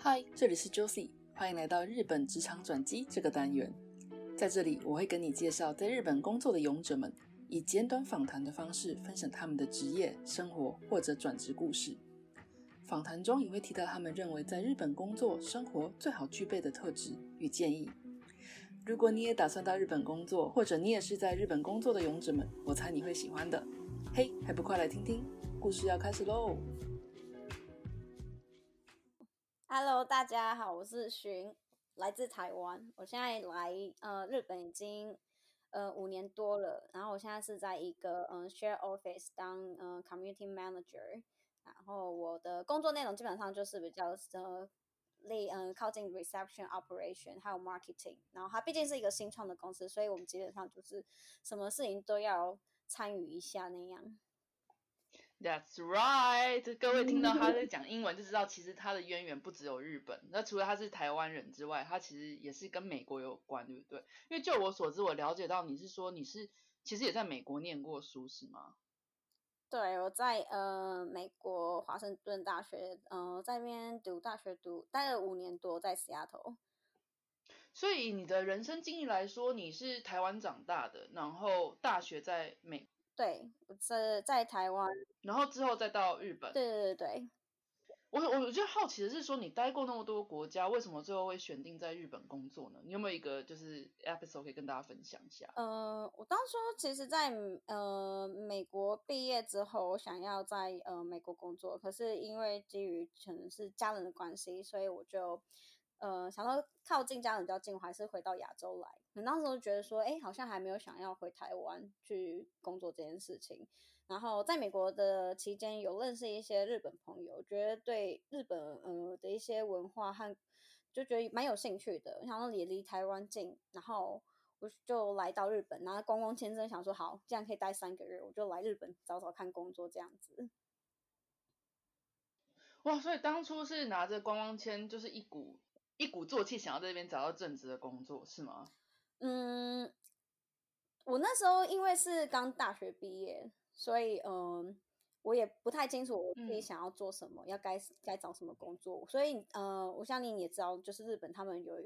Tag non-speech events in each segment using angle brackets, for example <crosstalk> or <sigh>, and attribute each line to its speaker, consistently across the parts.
Speaker 1: 嗨，这里是 Josie，欢迎来到日本职场转机这个单元。在这里，我会跟你介绍在日本工作的勇者们，以简短访谈的方式分享他们的职业、生活或者转职故事。访谈中也会提到他们认为在日本工作、生活最好具备的特质与建议。如果你也打算到日本工作，或者你也是在日本工作的勇者们，我猜你会喜欢的。嘿，还不快来听听故事要开始喽！
Speaker 2: Hello，大家好，我是寻，来自台湾。我现在来呃日本已经呃五年多了，然后我现在是在一个嗯、呃 share office 当呃 community manager，然后我的工作内容基本上就是比较呃类嗯、呃靠近 reception operation 还有 marketing，然后它毕竟是一个新创的公司，所以我们基本上就是什么事情都要参与一下那样。
Speaker 1: That's right，各位听到他在讲英文就知道，其实他的渊源不只有日本。那除了他是台湾人之外，他其实也是跟美国有关，对不对？因为就我所知，我了解到你是说你是其实也在美国念过书，是吗？
Speaker 2: 对，我在呃美国华盛顿大学，呃在那边读大学读待了五年多，在西雅图。
Speaker 1: 所以你的人生经历来说，你是台湾长大的，然后大学在美，
Speaker 2: 对，我在在台湾。
Speaker 1: 然后之后再到日本。
Speaker 2: 对对对对，
Speaker 1: 我我就好奇的是说，你待过那么多国家，为什么最后会选定在日本工作呢？你有没有一个就是 episode 可以跟大家分享一下？
Speaker 2: 呃，我当初其实在，呃美国毕业之后，我想要在呃美国工作，可是因为基于可能是家人的关系，所以我就呃想说靠近家人比较近，我还是回到亚洲来。可能当时就觉得说，哎，好像还没有想要回台湾去工作这件事情。然后在美国的期间，有认识一些日本朋友，觉得对日本呃的一些文化和就觉得蛮有兴趣的，想说也离台湾近，然后我就来到日本，拿观光签证，想说好，这样可以待三个月，我就来日本找找看工作这样子。
Speaker 1: 哇，所以当初是拿着观光签，就是一股一鼓作气，想要在这边找到正职的工作，是吗？
Speaker 2: 嗯，我那时候因为是刚大学毕业，所以嗯，我也不太清楚我自己
Speaker 1: 嗯
Speaker 2: 想要做什么，要该该找什么工作。所以呃，我相信你也知道，就是日本他们有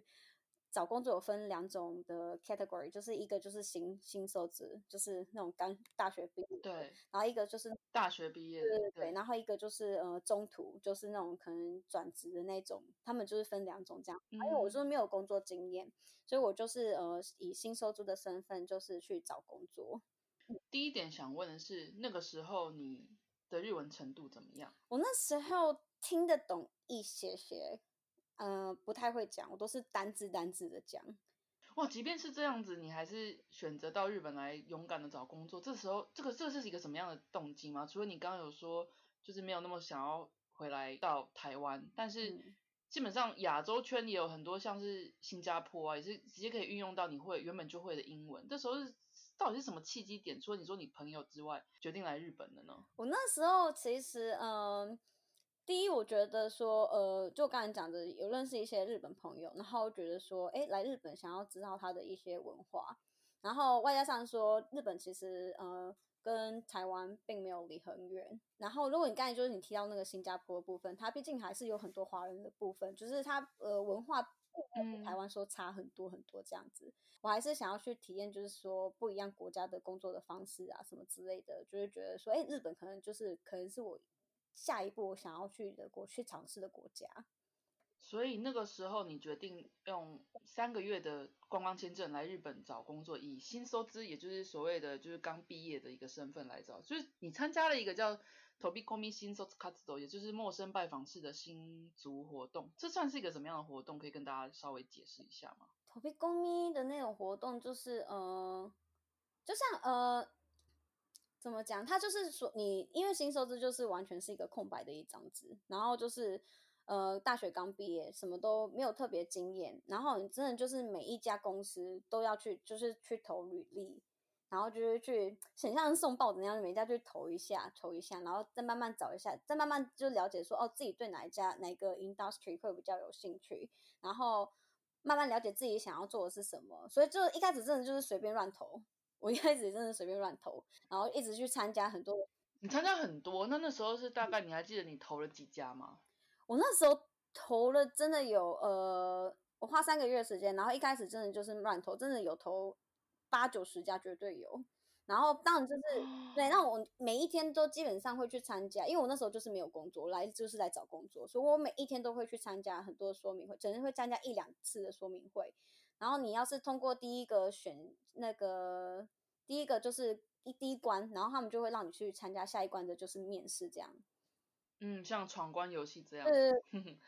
Speaker 2: 找工作有分两种的 category，就是一个就是新新手职，就是那种刚大学毕业，
Speaker 1: 对，
Speaker 2: 然后一个就是
Speaker 1: 大学毕业的，
Speaker 2: 对对对，然后一个就是呃中途，就是那种可能转职的那种，他们就是分两种这样。因为我是没有工作经验，所以我就是呃以新收租的身份，就是去找工作。
Speaker 1: 第一点想问的是，那个时候你的日文程度怎么样？
Speaker 2: 我那时候听得懂一些些，呃，不太会讲，我都是单字单字的讲。
Speaker 1: 哇，即便是这样子，你还是选择到日本来勇敢的找工作。这时候，这个这是一个什么样的动机吗？除了你刚刚有说，就是没有那么想要回来到台湾，但是
Speaker 2: 嗯
Speaker 1: 基本上亚洲圈也有很多像是新加坡啊，也是直接可以运用到你会原本就会的英文。这时候是到底是什么契机点？除了你说你朋友之外，决定来日本的呢？
Speaker 2: 我那时候其实，嗯，第一，我觉得说，呃，就刚才讲的，有认识一些日本朋友，然后觉得说，哎，来日本想要知道他的一些文化，然后外加上说，日本其实，呃，跟台湾并没有离很远。然后，如果你刚才就是你提到那个新加坡的部分，它毕竟还是有很多华人的部分，就是它呃文化并没有比台湾说差很多很多这样子。我还是想要去体验，就是说不一样国家的工作的方式啊，什么之类的，就是觉得说，哎，日本可能就是可能是我下一步我想要去的国去尝试的国家。
Speaker 1: 所以那个时候，你决定用三个月的观光签证来日本找工作，以新收资，也就是所谓的就是刚毕业的一个身份来找，就是你参加了一个叫 Tobikomi 新收活動，也就是陌生拜访式的新族活动。这算是一个什么样的活动？可以跟大家稍微解释一下吗
Speaker 2: ？？Tobi Komi 的那种活动，就是呃，就像呃，怎么讲？他就是说你，因为新收资就是完全是一个空白的一张纸，然后就是呃，大学刚毕业，什么都没有特别经验，然后你真的就是每一家公司都要去，就是去投履历。然后就是去很像送报纸那样，每一家去投一下，投一下，然后再慢慢找一下，再慢慢就了解说，哦，自己对哪一家哪个 industry 会比较有兴趣，然后慢慢了解自己想要做的是什么。所以就一开始真的就是随便乱投，我一开始真的随便乱投，然后一直去参加很多。
Speaker 1: 你参加很多，那那时候是大概你还记得你投了几家吗？
Speaker 2: 我那时候投了真的有呃，我花三个月时间，然后一开始真的就是乱投，真的有投八九十家绝对有。然后当然就是对，<gasps> 那我每一天都基本上会去参加，因为我那时候就是没有工作，来就是来找工作，所以我每一天都会去参加很多说明会，整天会参加一两次的说明会。然后你要是通过第一个选那个第一个就是一第一关，然后他们就会让你去参加下一关的，就是面试这样。
Speaker 1: 嗯，像闯关游戏这样。
Speaker 2: 对。<laughs>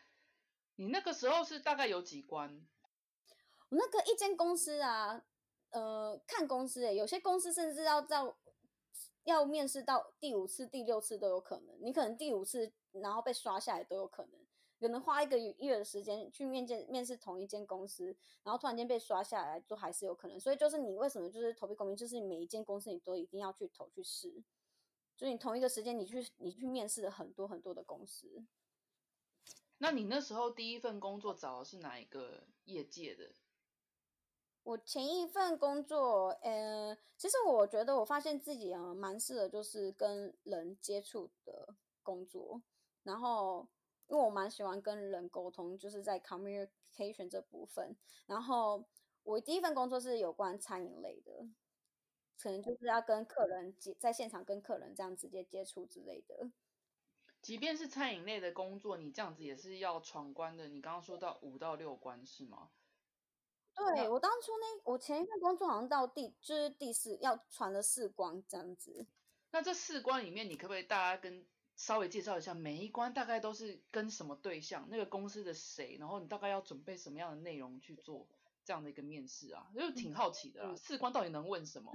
Speaker 1: 你那个时候是大概有几关？
Speaker 2: 我那个一间公司啊。呃，看公司诶，有些公司甚至要到要面试到第五次、第六次都有可能。你可能第五次然后被刷下来都有可能，可能花一个月的时间去面见面试同一间公司，然后突然间被刷下来，都还是有可能。所以就是你为什么就是投币公民，就是每一间公司你都一定要去投去试，就是你同一个时间你去你去面试了很多很多的公司。
Speaker 1: 那你那时候第一份工作找的是哪一个业界的？
Speaker 2: 我前一份工作，呃，其实我觉得我发现自己啊，蛮适合就是跟人接触的工作。然后，因为我蛮喜欢跟人沟通，就是在 communication 这部分。然后，我第一份工作是有关餐饮类的，可能就是要跟客人接在现场跟客人这样直接接触之类的。
Speaker 1: 即便是餐饮类的工作，你这样子也是要闯关的。你刚刚说到五到六关是吗？
Speaker 2: 对我当初那我前一份工作好像到第就是第四要传了四关这样子。
Speaker 1: 那这四关里面，你可不可以大家跟稍微介绍一下，每一关大概都是跟什么对象，那个公司的谁，然后你大概要准备什么样的内容去做这样的一个面试啊？就挺好奇的啦，四关到底能问什么？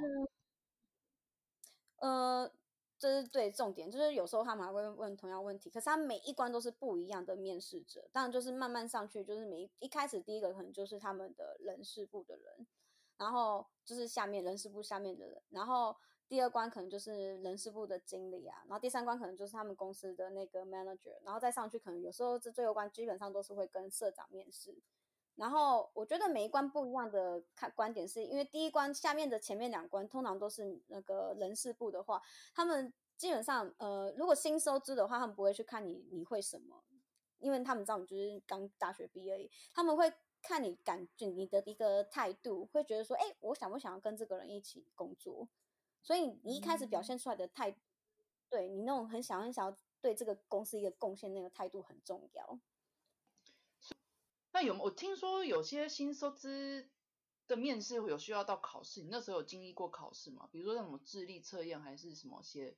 Speaker 2: 呃。这是对重点，就是有时候他们还会问同样问题，可是他每一关都是不一样的面试者。当然就是慢慢上去，就是每一开始第一个可能就是他们的人事部的人，然后就是下面人事部下面的人，然后第二关可能就是人事部的经理啊，然后第三关可能就是他们公司的那个 manager，然后再上去可能有时候这最后关基本上都是会跟社长面试。然后我觉得每一关不一样的看观点，是因为第一关下面的前面两关通常都是那个人事部的话，他们基本上呃，如果新收资的话，他们不会去看你你会什么，因为他们知道你就是刚大学毕业，他们会看你感觉你的一个态度，会觉得说，哎，我想不想要跟这个人一起工作？所以你一开始表现出来的态，对你那种很想很想要对这个公司一个贡献那个态度很重要。
Speaker 1: 那有我听说有些新收资的面试有需要到考试，你那时候有经历过考试吗？比如说像什么智力测验，还是什么写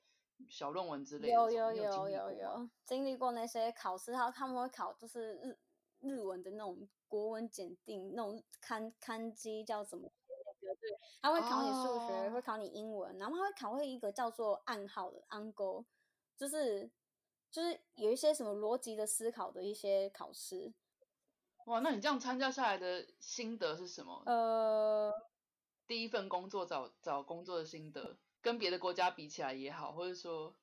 Speaker 1: 小论文之类的？
Speaker 2: 有有有有有经历过那些考试，然后他们会考就是日日文的那种国文检定，那种看看机叫什么？对，他会考你数学，会考你英文，然后他会考会一个叫做暗号的暗勾，就是就是有一些什么逻辑的思考的一些考试。
Speaker 1: 哇，那你这样参加下来的心得是什么？
Speaker 2: 呃，
Speaker 1: 第一份工作找找工作的心得，跟别的国家比起来也好，或者说，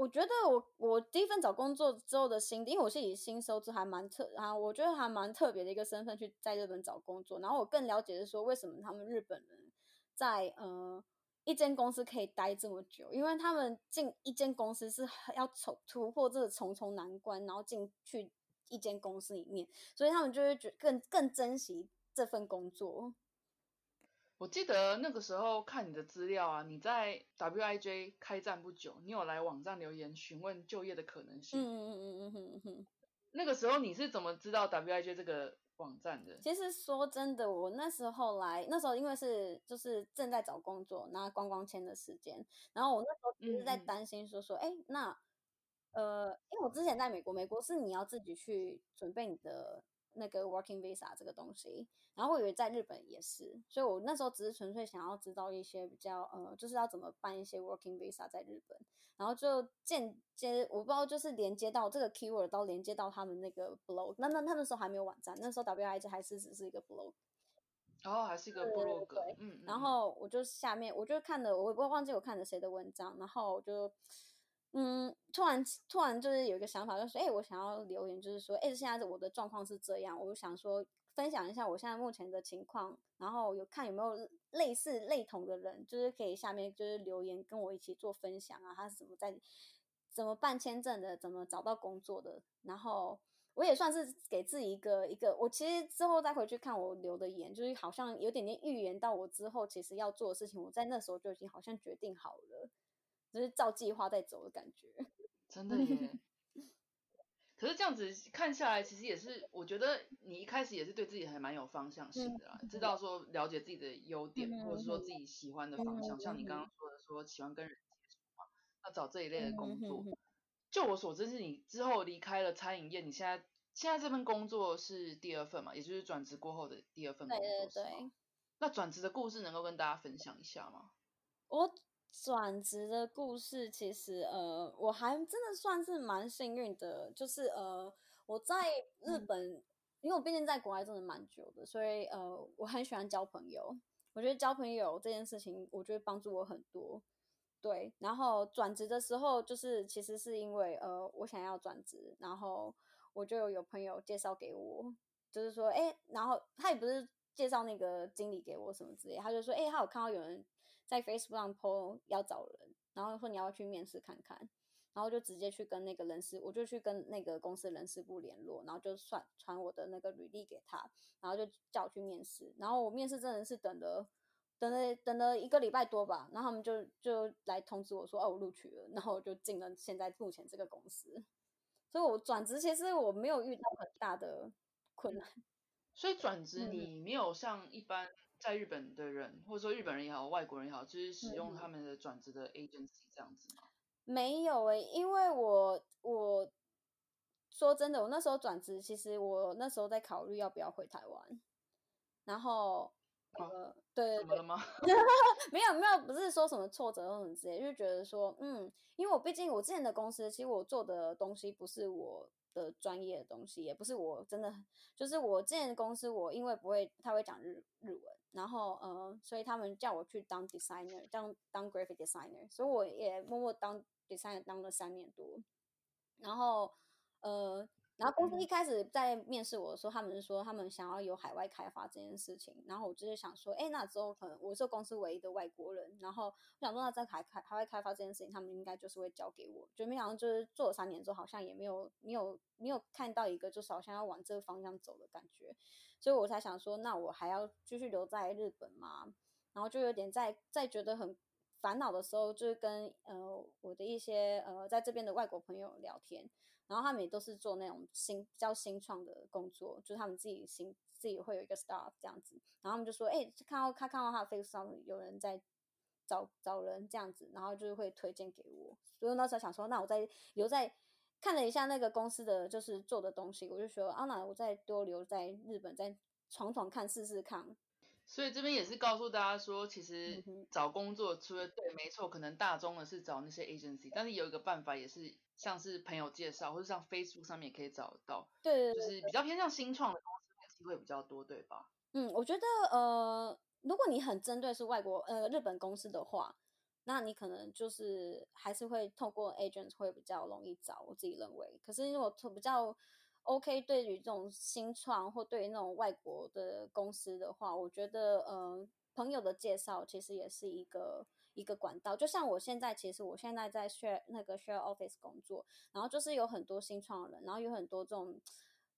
Speaker 2: 我觉得我我第一份找工作之后的心，因为我是以新收资还蛮特啊，我觉得还蛮特别的一个身份去在日本找工作，然后我更了解的是说为什么他们日本人在呃一间公司可以待这么久，因为他们进一间公司是要从突破这个重重难关，然后进去。一间公司里面，所以他们就会觉更更珍惜这份工作。
Speaker 1: 我记得那个时候看你的资料啊，你在 WIJ 开站不久，你有来网站留言询问就业的可能性。
Speaker 2: 嗯嗯嗯嗯嗯嗯。
Speaker 1: 那个时候你是怎么知道 WIJ 这个网站的？
Speaker 2: 其实说真的，我那时候来，那时候因为是就是正在找工作，拿观光签的时间，然后我那时候一直在担心说说，哎，那。呃，因为我之前在美国，美国是你要自己去准备你的那个 working visa 这个东西，然后我以为在日本也是，所以我那时候只是纯粹想要知道一些比较呃，就是要怎么办一些 working visa 在日本，然后就间接我不知道就是连接到这个 keyword 到连接到他们那个 blog，那那他那时候还没有网站，那时候 W I G 还是只是一个 blog，
Speaker 1: 哦，还是一个 blog，嗯，
Speaker 2: 然后我就下面我就看了，我也不忘记我看了谁的文章，然后我就。嗯，突然突然就是有一个想法，就是哎，我想要留言，就是说，哎，现在我的状况是这样，我就想说分享一下我现在目前的情况，然后有看有没有类似类同的人，就是可以下面就是留言跟我一起做分享啊，他是怎么在怎么办签证的，怎么找到工作的，然后我也算是给自己一个一个，我其实之后再回去看我留的言，就是好像有点点预言到我之后其实要做的事情，我在那时候就已经好像决定好了，就是照计划在走的感觉。<laughs>
Speaker 1: 真的耶。可是这样子看下来，其实也是，我觉得你一开始也是对自己还蛮有方向性的啦，知道说了解自己的优点，或者说自己喜欢的方向。像你刚刚说的，说喜欢跟人接触嘛，要找这一类的工作。就我所知，是你之后离开了餐饮业，你现在现在这份工作是第二份嘛，也就是转职过后的第二份工作。
Speaker 2: 对对对。
Speaker 1: 那转职的故事能够跟大家分享一下吗？
Speaker 2: 我。转职的故事，其实呃，我还真的算是蛮幸运的，就是呃，我在日本，因为我毕竟在国外真的蛮久的，所以呃，我很喜欢交朋友。我觉得交朋友这件事情，我觉得帮助我很多。对，然后转职的时候，就是其实是因为呃，我想要转职，然后我就有朋友介绍给我，就是说，哎，然后他也不是介绍那个经理给我什么之类，他就说，哎，他有看到有人。在 Facebook 上 po 要找人，然后说你要去面试看看，然后就直接去跟那个人事，我就去跟那个公司人事部联络，然后就算传我的那个履历给他，然后就叫我去面试，然后我面试真的是等了等了等了一个礼拜多吧，然后他们就就来通知我说哦我录取了，然后我就进了现在目前这个公司，所以我转职其实我没有遇到很大的困难，
Speaker 1: 所以转职你没有像一般。在日本的人，或者说日本人也好，外国人也好，就是使用他们的转职的 agency 这样子吗？
Speaker 2: 没有诶，因为我我说真的，我那时候转职，其实我那时候在考虑要不要回台湾，然后呃，对，
Speaker 1: 怎么了吗？<laughs> <laughs>
Speaker 2: 没有没有，不是说什么挫折或什么之类，就觉得说，嗯，因为我毕竟我之前的公司，其实我做的东西不是我。的专业的东西也不是我真的，就是我之前公司我因为不会他会讲日日文，然后呃，所以他们叫我去当 designer，当当 graphic designer，所以我也默默当 designer 当了三年多，然后呃。然后公司一开始在面试我的时候，他们是说他们想要有海外开发这件事情。然后我就是想说，哎，那之后可能我是公司唯一的外国人。然后我想说，那在海开海外开发这件事情，他们应该就是会交给我。就没想到就是做了三年之后，好像也没有没有没有看到一个就是好像要往这个方向走的感觉。所以我才想说，那我还要继续留在日本吗？然后就有点在在觉得很烦恼的时候，就是跟呃我的一些呃在这边的外国朋友聊天。然后他们也都是做那种新比较新创的工作，就是他们自己新自己会有一个 staff 这样子。然后他们就说：“哎，看到他看到他的 Facebook 上有人在找找人这样子，然后就是会推荐给我。所以那时候想说，那我再留在看了一下那个公司的就是做的东西，我就说啊，那我再多留在日本，再闯闯看试试看。
Speaker 1: 所以这边也是告诉大家说，其实找工作除了对，没错，可能大众的是找那些 agency，但是有一个办法也是。像是朋友介绍，或者像 Facebook 上面也可以找得到，
Speaker 2: 对，
Speaker 1: 就是比较偏向新创的公司，机会比较多，对吧？
Speaker 2: 嗯，我觉得呃，如果你很针对是外国呃日本公司的话，那你可能就是还是会透过 agent 会比较容易找，我自己认为。可是如果比较 OK，对于这种新创或对于那种外国的公司的话，我觉得呃朋友的介绍其实也是一个。一个管道，就像我现在，其实我现在在 share 那个 share office 工作，然后就是有很多新创人，然后有很多这种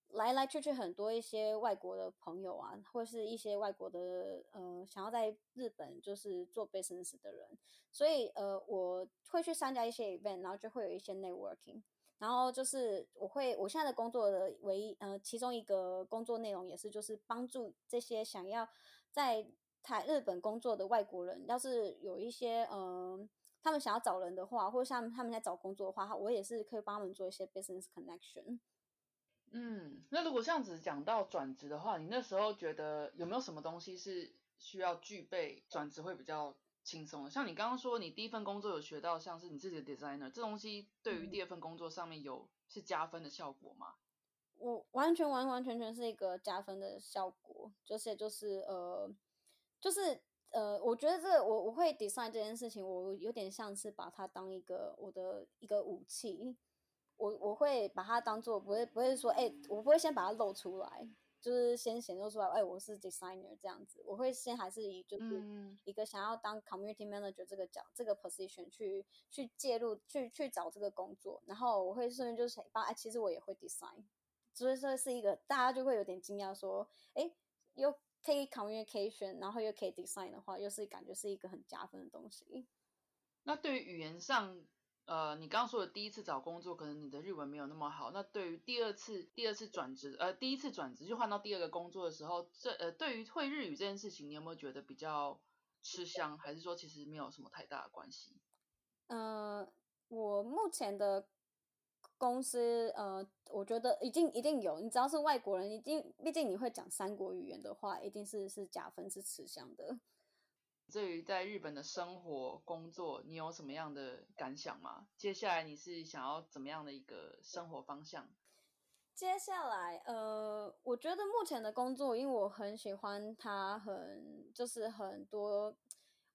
Speaker 2: 来来去去很多一些外国的朋友啊，或是一些外国的呃想要在日本就是做 business 的人，所以呃我会去参加一些 event，然后就会有一些 networking，然后就是我会我现在的工作的唯一呃其中一个工作内容也是就是帮助这些想要在台日本工作的外国人，要是有一些嗯，他们想要找人的话，或者像他们在找工作的话，我也是可以帮他们做一些 business connection。
Speaker 1: 嗯，那如果这样子讲到转职的话，你那时候觉得有没有什么东西是需要具备转职会比较轻松的？像你刚刚说，你第一份工作有学到像是你自己的 designer，这东西对于第二份工作上面有是加分的效果吗？
Speaker 2: 我完全完完全全是一个加分的效果，就是就是呃。就是呃，我觉得这我我会 design 这件事情，我有点像是把它当一个我的一个武器，我我会把它当做不会不会说哎，我不会先把它露出来，就是先显露出来哎，我是 designer 这样子，我会先还是以就是一个想要当 community manager 这个角这个 position 去去介入去去找这个工作，然后我会顺便就是帮哎，其实我也会 design。所以说是一个大家就会有点惊讶，说，哎，又可以 communication，然后又可以 design 的话，又是感觉是一个很加分的东西。
Speaker 1: 那对于语言上，呃，你刚刚说的第一次找工作，可能你的日文没有那么好。那对于第二次、第二次转职，呃，第一次转职就换到第二个工作的时候，这呃，对于会日语这件事情，你有没有觉得比较吃香，还是说其实没有什么太大的关系？
Speaker 2: 呃，我目前的公司，呃，我觉得一定一定有。你只要是外国人，一定，毕竟你会讲三国语言的话，一定是是加分，是吃香的。
Speaker 1: 至于在日本的生活、工作，你有什么样的感想吗？接下来你是想要怎么样的一个生活方向？
Speaker 2: 接下来，呃，我觉得目前的工作，因为我很喜欢它，很就是很多。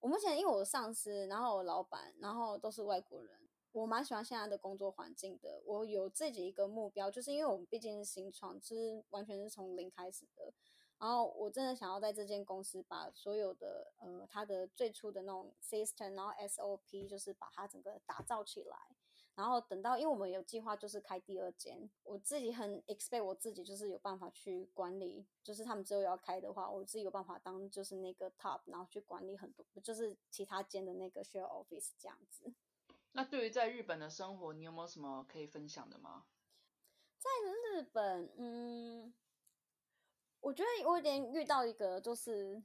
Speaker 2: 我目前因为我上司，然后我老板，然后都是外国人，我蛮喜欢现在的工作环境的。我有自己一个目标，就是因为我们毕竟是新创，就是完全是从零开始的。然后我真的想要在这间公司把所有的呃它的最初的那种 system，然后 SOP，就是把它整个打造起来。然后等到，因为我们有计划就是开第二间，我自己很 expect 我自己就是有办法去管理，就是他们之后要开的话，我自己有办法当就是那个 top，然后去管理很多，就是其他间的那个 share office 这样子。
Speaker 1: 那对于在日本的生活，你有没有什么可以分享的吗？
Speaker 2: 在日本，嗯。我觉得我有点遇到一个就是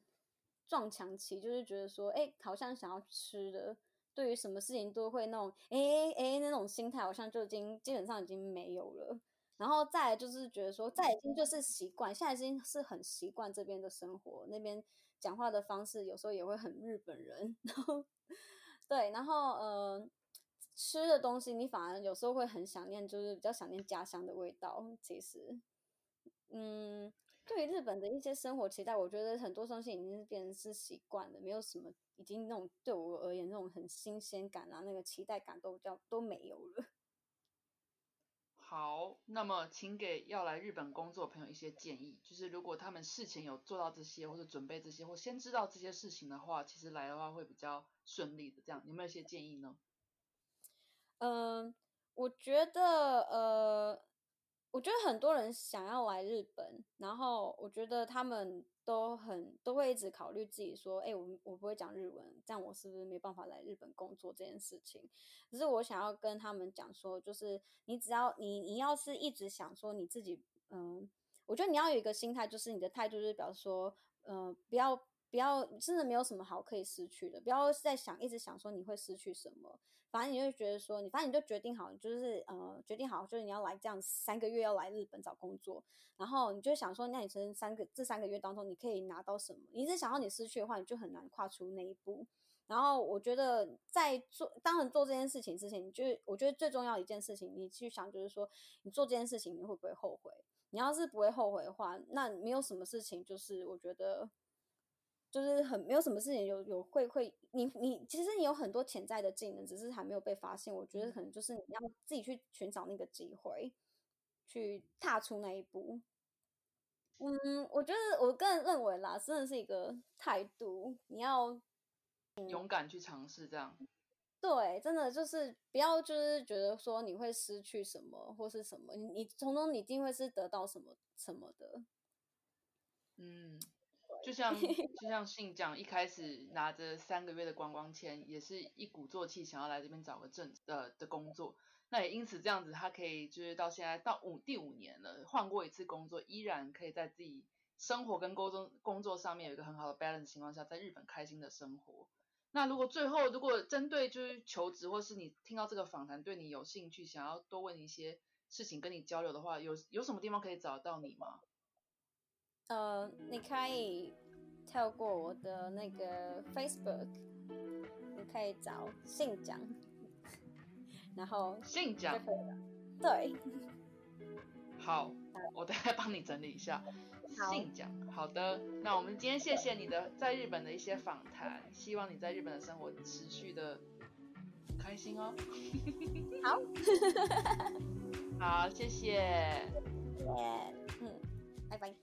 Speaker 2: 撞墙期，就是觉得说，哎，好像想要吃的，对于什么事情都会那种，哎哎那种心态，好像就已经基本上已经没有了。然后再就是觉得说，再已经就是习惯，现在已经是很习惯这边的生活，那边讲话的方式有时候也会很日本人。然后 <laughs> 对，然后呃，吃的东西你反而有时候会很想念，就是比较想念家乡的味道。其实，嗯。对于日本的一些生活期待，我觉得很多东西已经是变成是习惯了，没有什么已经那种对我而言那种很新鲜感啊，那个期待感都叫都没有了。<laughs>
Speaker 1: 好，那么请给要来日本工作朋友一些建议，就是如果他们事前有做到这些，或者准备这些，或先知道这些事情的话，其实来的话会比较顺利的。这样有没有一些建议呢？
Speaker 2: 嗯，我觉得呃。我觉得很多人想要来日本，然后我觉得他们都很都会一直考虑自己说，哎，我我不会讲日文，这样我是不是没办法来日本工作这件事情？可是我想要跟他们讲说，就是你只要你你要是一直想说你自己，嗯，我觉得你要有一个心态，就是你的态度就是表示说，嗯，不要不要，真的没有什么好可以失去的，不要再想一直想说你会失去什么。反正你就觉得说，你反正你就决定好，就是呃，决定好就是你要来这样三个月要来日本找工作，然后你就想说，那你这三个这三个月当中，你可以拿到什么？你是想要你失去的话，你就很难跨出那一步。然后我觉得在做当然做这件事情之前，你就我觉得最重要一件事情，你去想就是说，你做这件事情你会不会后悔？你要是不会后悔的话，那没有什么事情就是我觉得。就是很没有什么事情有有会会你你其实你有很多潜在的技能，只是还没有被发现。我觉得可能就是你要自己去寻找那个机会，去踏出那一步。嗯，我觉得我个人认为啦，真的是一个态度，你要
Speaker 1: 勇敢去尝试这样。
Speaker 2: 对，真的就是不要就是觉得说你会失去什么或是什么，你你从中你一定会是得到什么什么的。
Speaker 1: 嗯。就像就像信讲，一开始拿着三个月的观光签，也是一鼓作气想要来这边找个正呃的工作。那也因此这样子，他可以就是到现在到五第五年了，换过一次工作，依然可以在自己生活跟工作工作上面有一个很好的 balance 情况下，在日本开心的生活。那如果最后如果针对就是求职，或是你听到这个访谈对你有兴趣，想要多问一些事情跟你交流的话，有有什么地方可以找到你吗？
Speaker 2: 呃，你可以跳过我的那个 Facebook，你可以找信讲，然后
Speaker 1: 信讲
Speaker 2: 对，
Speaker 1: 好，我等下帮你整理一下信讲。好的，那我们今天谢谢你的在日本的一些访谈，希望你在日本的生活持续的开心哦。
Speaker 2: 好，<laughs>
Speaker 1: 好，谢谢，
Speaker 2: 谢谢，嗯，拜拜。